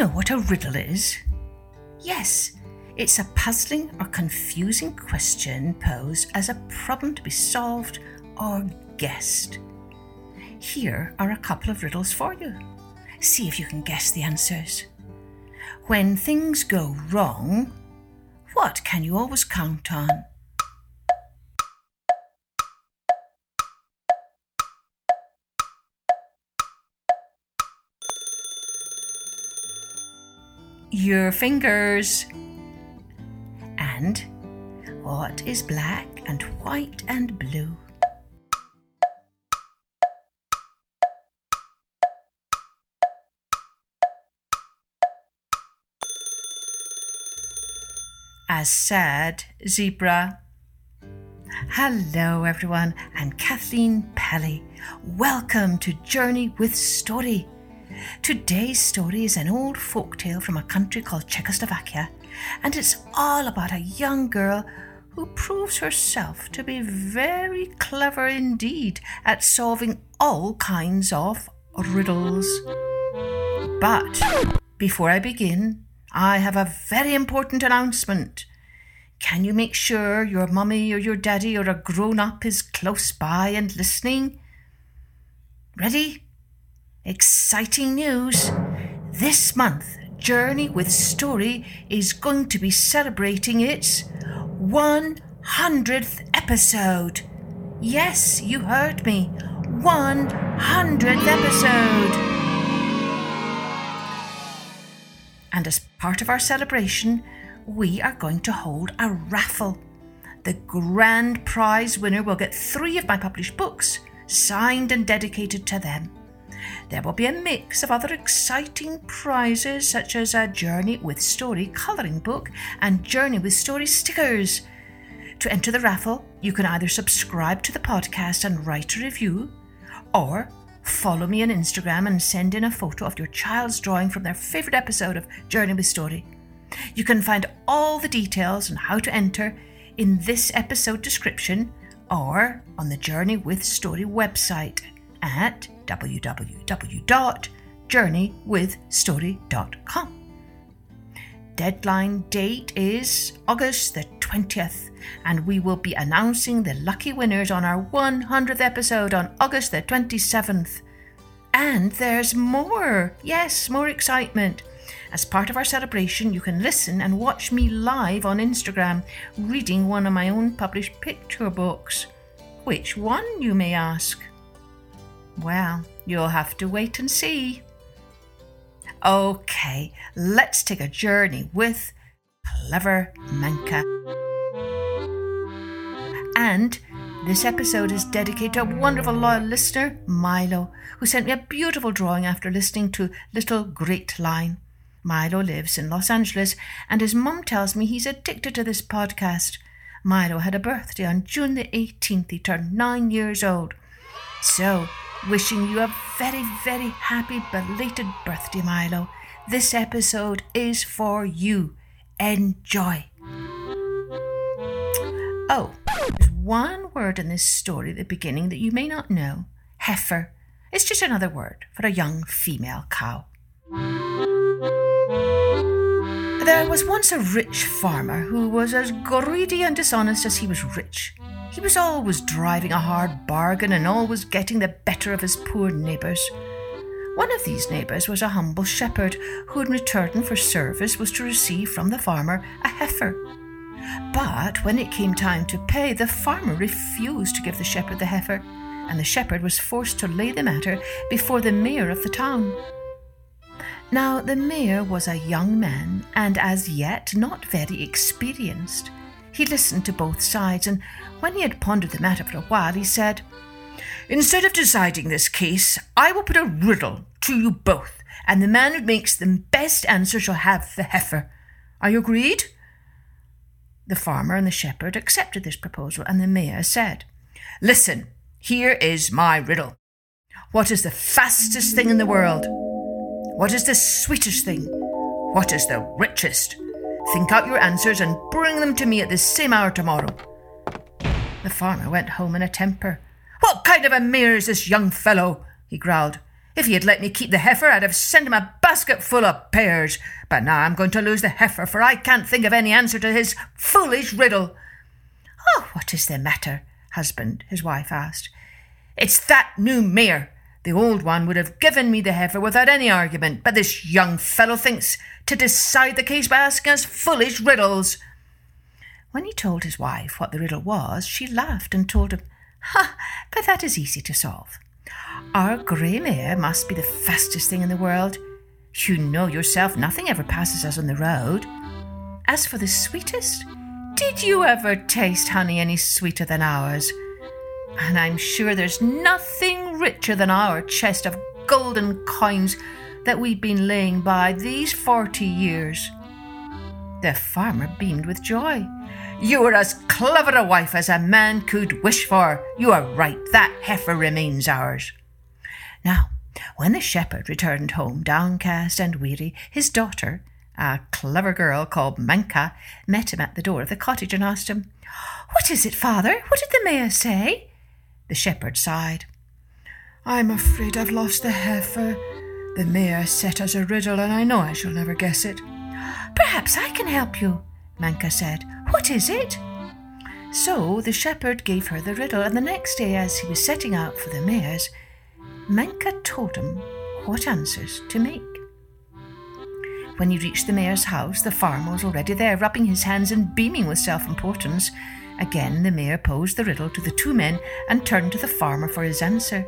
know what a riddle is? Yes, it's a puzzling or confusing question posed as a problem to be solved or guessed. Here are a couple of riddles for you. See if you can guess the answers. When things go wrong, what can you always count on? Your fingers. And what is black and white and blue? A sad zebra. Hello, everyone. I'm Kathleen Pelley. Welcome to Journey with Story. Today's story is an old folk tale from a country called Czechoslovakia, and it's all about a young girl who proves herself to be very clever indeed at solving all kinds of riddles. But before I begin, I have a very important announcement. Can you make sure your mummy or your daddy or a grown up is close by and listening? Ready? Exciting news! This month, Journey with Story is going to be celebrating its 100th episode. Yes, you heard me. 100th episode. And as part of our celebration, we are going to hold a raffle. The grand prize winner will get three of my published books, signed and dedicated to them. There will be a mix of other exciting prizes, such as a Journey with Story colouring book and Journey with Story stickers. To enter the raffle, you can either subscribe to the podcast and write a review, or follow me on Instagram and send in a photo of your child's drawing from their favourite episode of Journey with Story. You can find all the details on how to enter in this episode description or on the Journey with Story website at www.journeywithstory.com. Deadline date is August the 20th, and we will be announcing the lucky winners on our 100th episode on August the 27th. And there's more! Yes, more excitement. As part of our celebration, you can listen and watch me live on Instagram reading one of my own published picture books. Which one, you may ask? Well, you'll have to wait and see. Okay, let's take a journey with Clever Manka. And this episode is dedicated to a wonderful loyal listener, Milo, who sent me a beautiful drawing after listening to Little Great Line. Milo lives in Los Angeles, and his mum tells me he's addicted to this podcast. Milo had a birthday on June the 18th. He turned nine years old. So, wishing you a very, very happy belated birthday, Milo. This episode is for you. Enjoy. Oh, there's one word in this story at the beginning that you may not know heifer. It's just another word for a young female cow. There was once a rich farmer who was as greedy and dishonest as he was rich. He was always driving a hard bargain and always getting the better of his poor neighbours. One of these neighbours was a humble shepherd who, in return for service, was to receive from the farmer a heifer. But when it came time to pay, the farmer refused to give the shepherd the heifer, and the shepherd was forced to lay the matter before the mayor of the town. Now, the mayor was a young man, and as yet not very experienced. He listened to both sides, and when he had pondered the matter for a while, he said, Instead of deciding this case, I will put a riddle to you both, and the man who makes the best answer shall have the heifer. Are you agreed? The farmer and the shepherd accepted this proposal, and the mayor said, Listen, here is my riddle. What is the fastest thing in the world? What is the sweetest thing? What is the richest? Think out your answers and bring them to me at the same hour tomorrow. The farmer went home in a temper. What kind of a mayor is this young fellow? he growled. If he had let me keep the heifer, I'd have sent him a basket full of pears. But now I'm going to lose the heifer, for I can't think of any answer to his foolish riddle. Oh, what is the matter, husband? his wife asked. It's that new mayor. The old one would have given me the heifer without any argument, but this young fellow thinks to decide the case by asking us foolish riddles. When he told his wife what the riddle was, she laughed and told him, Ha, but that is easy to solve. Our grey mare must be the fastest thing in the world. You know yourself nothing ever passes us on the road. As for the sweetest, did you ever taste honey any sweeter than ours? And I'm sure there's nothing richer than our chest of golden coins that we've been laying by these forty years. The farmer beamed with joy. You are as clever a wife as a man could wish for. You are right, that heifer remains ours. Now, when the shepherd returned home, downcast and weary, his daughter, a clever girl called Manka, met him at the door of the cottage and asked him, What is it, father? What did the mayor say? The shepherd sighed. I'm afraid I've lost the heifer. The mayor set us a riddle, and I know I shall never guess it. Perhaps I can help you, Manka said. What is it? So the shepherd gave her the riddle, and the next day, as he was setting out for the mayor's, Manka told him what answers to make. When he reached the mayor's house, the farmer was already there, rubbing his hands and beaming with self importance. Again, the mayor posed the riddle to the two men and turned to the farmer for his answer.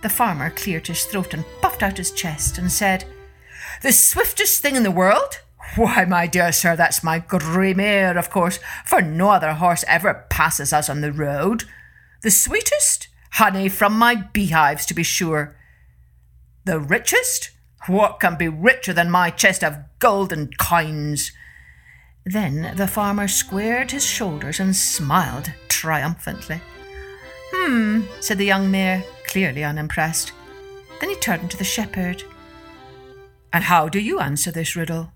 The farmer cleared his throat and puffed out his chest and said, The swiftest thing in the world? Why, my dear sir, that's my grey mare, of course, for no other horse ever passes us on the road. The sweetest? Honey from my beehives, to be sure. The richest? What can be richer than my chest of golden coins? Then the farmer squared his shoulders and smiled triumphantly. Hmm, said the young mayor, clearly unimpressed. Then he turned to the shepherd. And how do you answer this riddle?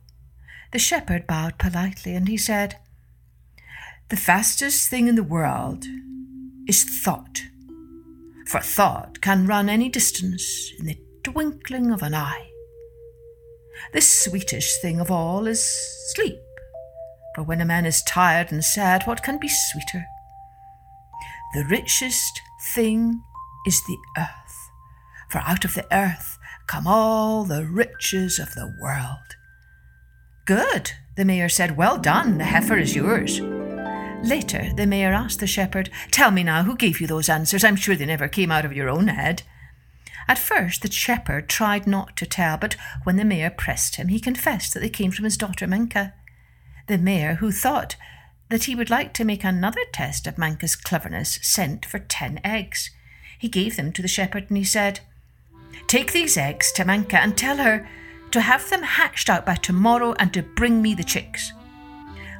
The shepherd bowed politely and he said, The fastest thing in the world is thought, for thought can run any distance in the twinkling of an eye. The sweetest thing of all is sleep, for when a man is tired and sad, what can be sweeter? The richest thing is the earth, for out of the earth come all the riches of the world. Good, the mayor said. Well done, the heifer is yours. Later, the mayor asked the shepherd, Tell me now, who gave you those answers? I'm sure they never came out of your own head. At first, the shepherd tried not to tell, but when the mayor pressed him, he confessed that they came from his daughter Manka. The mayor, who thought that he would like to make another test of Manka's cleverness, sent for ten eggs. He gave them to the shepherd and he said, Take these eggs to Manka and tell her to have them hatched out by tomorrow and to bring me the chicks.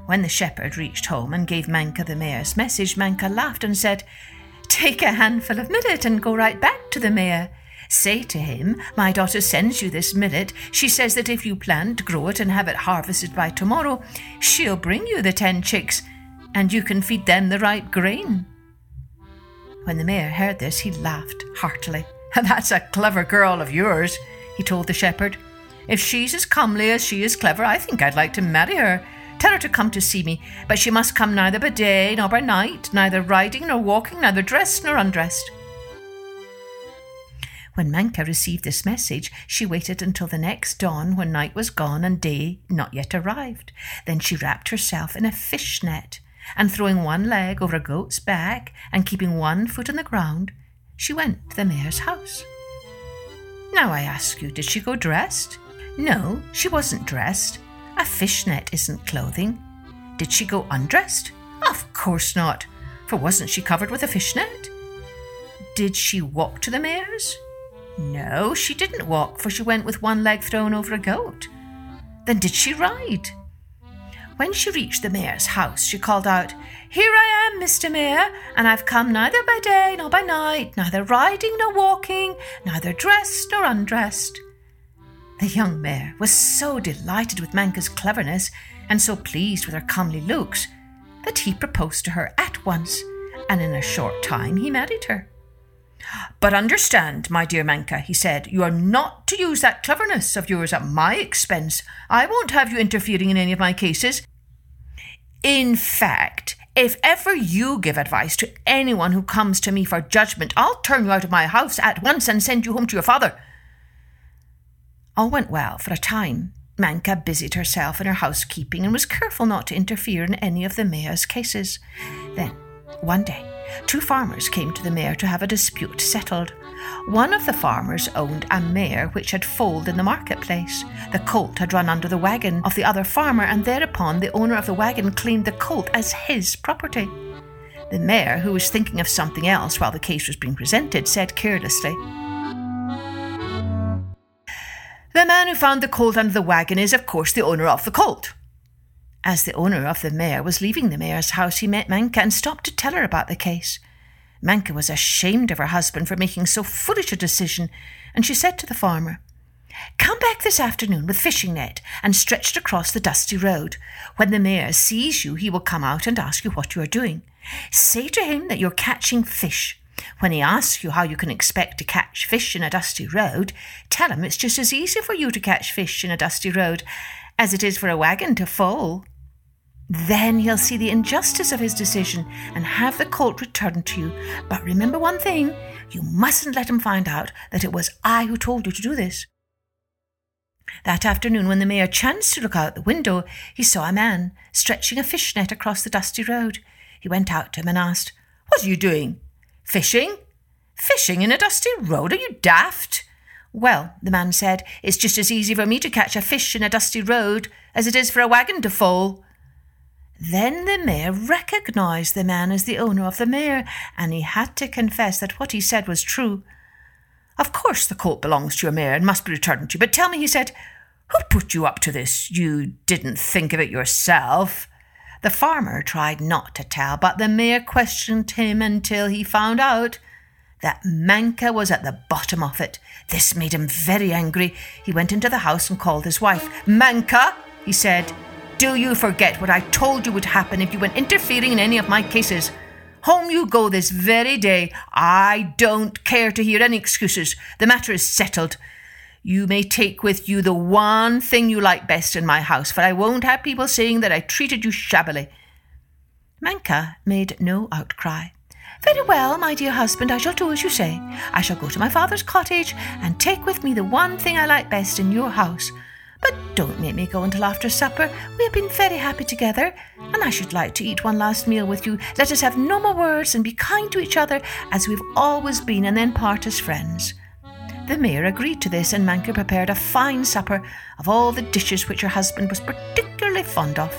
When the shepherd reached home and gave Manka the mayor's message, Manka laughed and said, Take a handful of millet and go right back to the mayor. Say to him, My daughter sends you this millet. She says that if you plant, grow it, and have it harvested by tomorrow, she'll bring you the ten chicks, and you can feed them the right grain. When the mayor heard this, he laughed heartily. That's a clever girl of yours, he told the shepherd. If she's as comely as she is clever, I think I'd like to marry her. Tell her to come to see me, but she must come neither by day nor by night, neither riding nor walking, neither dressed nor undressed. When Manka received this message, she waited until the next dawn when night was gone and day not yet arrived. Then she wrapped herself in a fish net, and throwing one leg over a goat's back and keeping one foot on the ground, she went to the mayor's house. Now I ask you, did she go dressed? No, she wasn't dressed. A fishnet isn't clothing. Did she go undressed? Of course not, for wasn't she covered with a fishnet? Did she walk to the mayor's? No, she didn't walk, for she went with one leg thrown over a goat. Then did she ride? When she reached the mayor's house, she called out, Here I am, Mr. Mayor, and I've come neither by day nor by night, neither riding nor walking, neither dressed nor undressed. The young mayor was so delighted with Manka's cleverness and so pleased with her comely looks that he proposed to her at once, and in a short time he married her. But understand, my dear Manka, he said, you are not to use that cleverness of yours at my expense. I won't have you interfering in any of my cases. In fact, if ever you give advice to anyone who comes to me for judgment, I'll turn you out of my house at once and send you home to your father. All went well for a time. Manka busied herself in her housekeeping and was careful not to interfere in any of the mayor's cases. Then, one day, two farmers came to the mayor to have a dispute settled. One of the farmers owned a mare which had foaled in the marketplace. The colt had run under the wagon of the other farmer, and thereupon the owner of the wagon claimed the colt as his property. The mayor, who was thinking of something else while the case was being presented, said carelessly, the man who found the colt under the wagon is, of course, the owner of the colt. As the owner of the mare was leaving the mayor's house, he met Manka and stopped to tell her about the case. Manka was ashamed of her husband for making so foolish a decision, and she said to the farmer, Come back this afternoon with fishing net and stretched across the dusty road. When the mayor sees you, he will come out and ask you what you are doing. Say to him that you're catching fish. When he asks you how you can expect to catch fish in a dusty road, tell him it's just as easy for you to catch fish in a dusty road as it is for a wagon to foal. Then he'll see the injustice of his decision and have the colt returned to you. But remember one thing you mustn't let him find out that it was I who told you to do this. That afternoon, when the mayor chanced to look out the window, he saw a man stretching a fish net across the dusty road. He went out to him and asked, What are you doing? Fishing? Fishing in a dusty road? Are you daft? Well, the man said, it's just as easy for me to catch a fish in a dusty road as it is for a wagon to fall. Then the mayor recognized the man as the owner of the mare, and he had to confess that what he said was true. Of course the colt belongs to your mare and must be returned to you, but tell me, he said, who put you up to this? You didn't think of it yourself. The farmer tried not to tell, but the mayor questioned him until he found out that Manka was at the bottom of it. This made him very angry. He went into the house and called his wife. Manka, he said, do you forget what I told you would happen if you went interfering in any of my cases? Home you go this very day. I don't care to hear any excuses. The matter is settled. You may take with you the one thing you like best in my house, for I won't have people saying that I treated you shabbily. Manka made no outcry. Very well, my dear husband, I shall do as you say. I shall go to my father's cottage and take with me the one thing I like best in your house. But don't make me go until after supper. We have been very happy together, and I should like to eat one last meal with you. Let us have no more words and be kind to each other as we've always been, and then part as friends. The mayor agreed to this, and Manka prepared a fine supper of all the dishes which her husband was particularly fond of.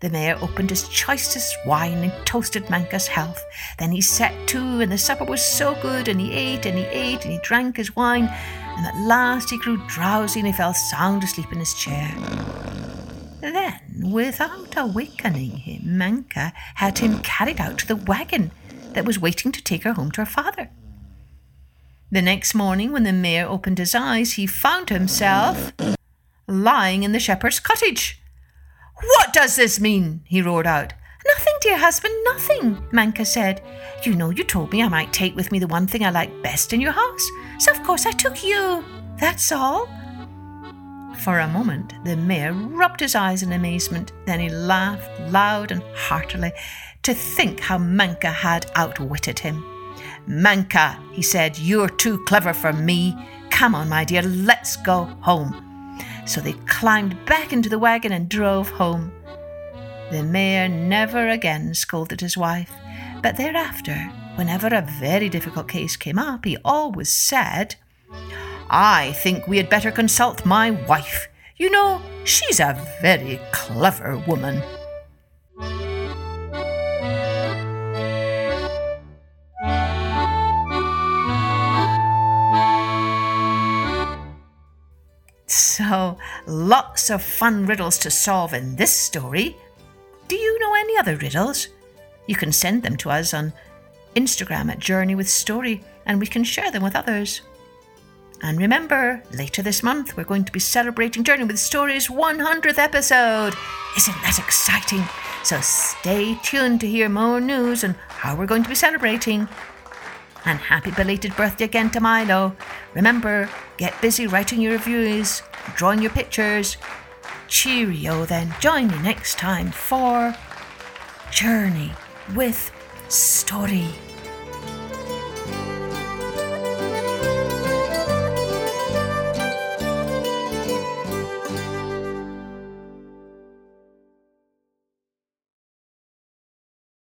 The mayor opened his choicest wine and toasted Manka's health. Then he set to, and the supper was so good, and he ate and he ate and he drank his wine, and at last he grew drowsy and he fell sound asleep in his chair. Then, without awakening him, Manka had him carried out to the wagon that was waiting to take her home to her father. The next morning, when the mayor opened his eyes, he found himself lying in the shepherd's cottage. What does this mean? he roared out. Nothing, dear husband, nothing, Manka said. You know you told me I might take with me the one thing I like best in your house, so of course I took you. That's all. For a moment, the mayor rubbed his eyes in amazement. Then he laughed loud and heartily to think how Manka had outwitted him. Manka, he said, you're too clever for me. Come on, my dear, let's go home. So they climbed back into the wagon and drove home. The mayor never again scolded his wife, but thereafter, whenever a very difficult case came up, he always said, I think we had better consult my wife. You know, she's a very clever woman. Lots of fun riddles to solve in this story. Do you know any other riddles? You can send them to us on Instagram at Journey with Story and we can share them with others. And remember, later this month we're going to be celebrating Journey with Story's 100th episode. Isn't that exciting? So stay tuned to hear more news and how we're going to be celebrating. And happy belated birthday again to Milo. Remember, get busy writing your reviews, drawing your pictures. Cheerio then. Join me next time for Journey with Story.